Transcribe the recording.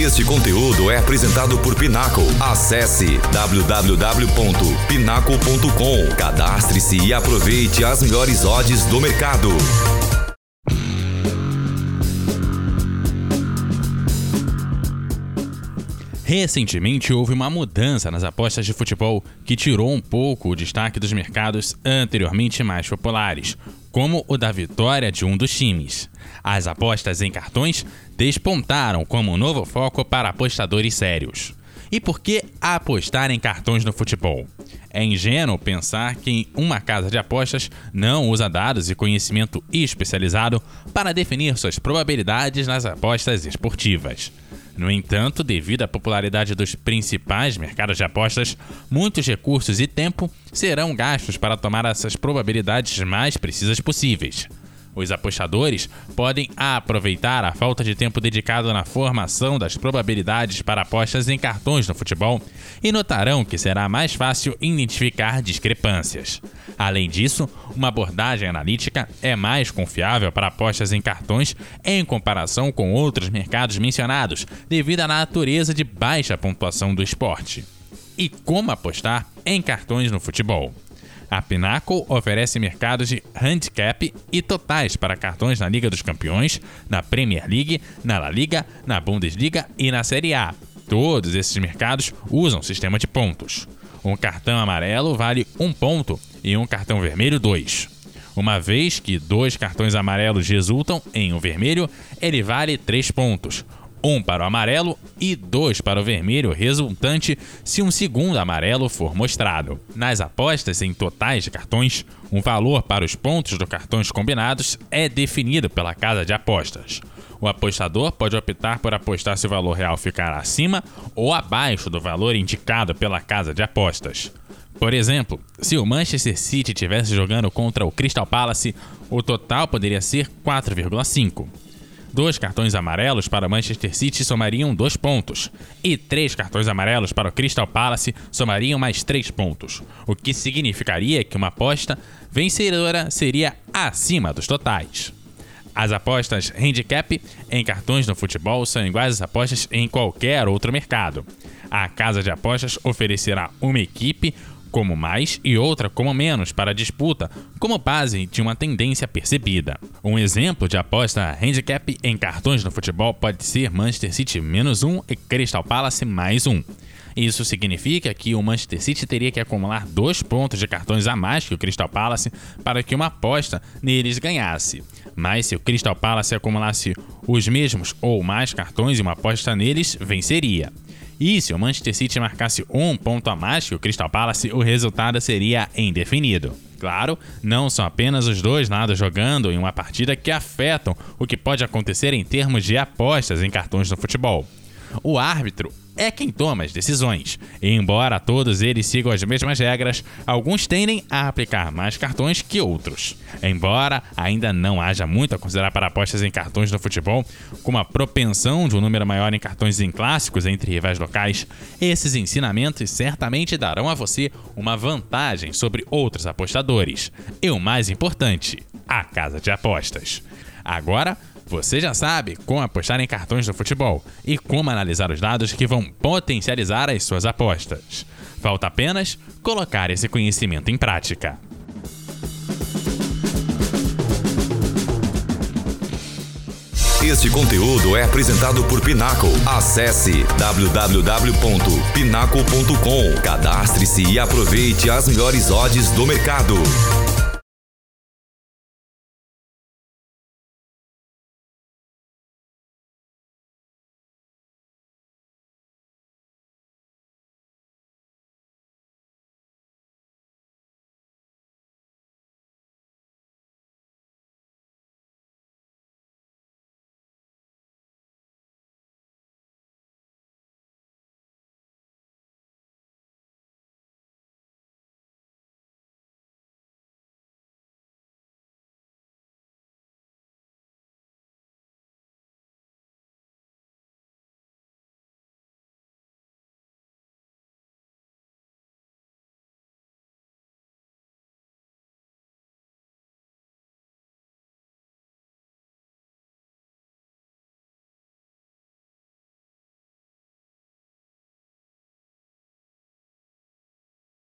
Este conteúdo é apresentado por Pinaco. Acesse www.pinaco.com. Cadastre-se e aproveite as melhores odds do mercado. Recentemente houve uma mudança nas apostas de futebol que tirou um pouco o destaque dos mercados anteriormente mais populares, como o da vitória de um dos times. As apostas em cartões despontaram como um novo foco para apostadores sérios. E por que apostar em cartões no futebol? É ingênuo pensar que uma casa de apostas não usa dados e conhecimento especializado para definir suas probabilidades nas apostas esportivas. No entanto, devido à popularidade dos principais mercados de apostas, muitos recursos e tempo serão gastos para tomar essas probabilidades mais precisas possíveis. Os apostadores podem aproveitar a falta de tempo dedicado na formação das probabilidades para apostas em cartões no futebol e notarão que será mais fácil identificar discrepâncias. Além disso, uma abordagem analítica é mais confiável para apostas em cartões em comparação com outros mercados mencionados, devido à natureza de baixa pontuação do esporte. E como apostar em cartões no futebol? A Pinnacle oferece mercados de handicap e totais para cartões na Liga dos Campeões, na Premier League, na La Liga, na Bundesliga e na Série A. Todos esses mercados usam sistema de pontos. Um cartão amarelo vale um ponto e um cartão vermelho dois. Uma vez que dois cartões amarelos resultam em um vermelho, ele vale três pontos um para o amarelo e dois para o vermelho resultante se um segundo amarelo for mostrado. Nas apostas em totais de cartões, um valor para os pontos dos cartões combinados é definido pela casa de apostas. O apostador pode optar por apostar se o valor real ficar acima ou abaixo do valor indicado pela casa de apostas. Por exemplo, se o Manchester City estivesse jogando contra o Crystal Palace, o total poderia ser 4,5. Dois cartões amarelos para o Manchester City somariam dois pontos, e três cartões amarelos para o Crystal Palace somariam mais três pontos, o que significaria que uma aposta vencedora seria acima dos totais. As apostas handicap em cartões no futebol são iguais às apostas em qualquer outro mercado. A casa de apostas oferecerá uma equipe como mais e outra como menos para a disputa, como base de uma tendência percebida. Um exemplo de aposta handicap em cartões no futebol pode ser Manchester City menos um e Crystal Palace mais um. Isso significa que o Manchester City teria que acumular dois pontos de cartões a mais que o Crystal Palace para que uma aposta neles ganhasse. Mas se o Crystal Palace acumulasse os mesmos ou mais cartões e uma aposta neles, venceria. E se o Manchester City marcasse um ponto a mais que o Crystal Palace, o resultado seria indefinido. Claro, não são apenas os dois lados jogando em uma partida que afetam o que pode acontecer em termos de apostas em cartões no futebol. O árbitro é quem toma as decisões. Embora todos eles sigam as mesmas regras, alguns tendem a aplicar mais cartões que outros. Embora ainda não haja muito a considerar para apostas em cartões no futebol, como a propensão de um número maior em cartões em clássicos entre rivais locais, esses ensinamentos certamente darão a você uma vantagem sobre outros apostadores. E o mais importante, a casa de apostas. Agora, você já sabe como apostar em cartões do futebol e como analisar os dados que vão potencializar as suas apostas. Falta apenas colocar esse conhecimento em prática. Este conteúdo é apresentado por Pinaco. Acesse www.pinaco.com. Cadastre-se e aproveite as melhores odds do mercado.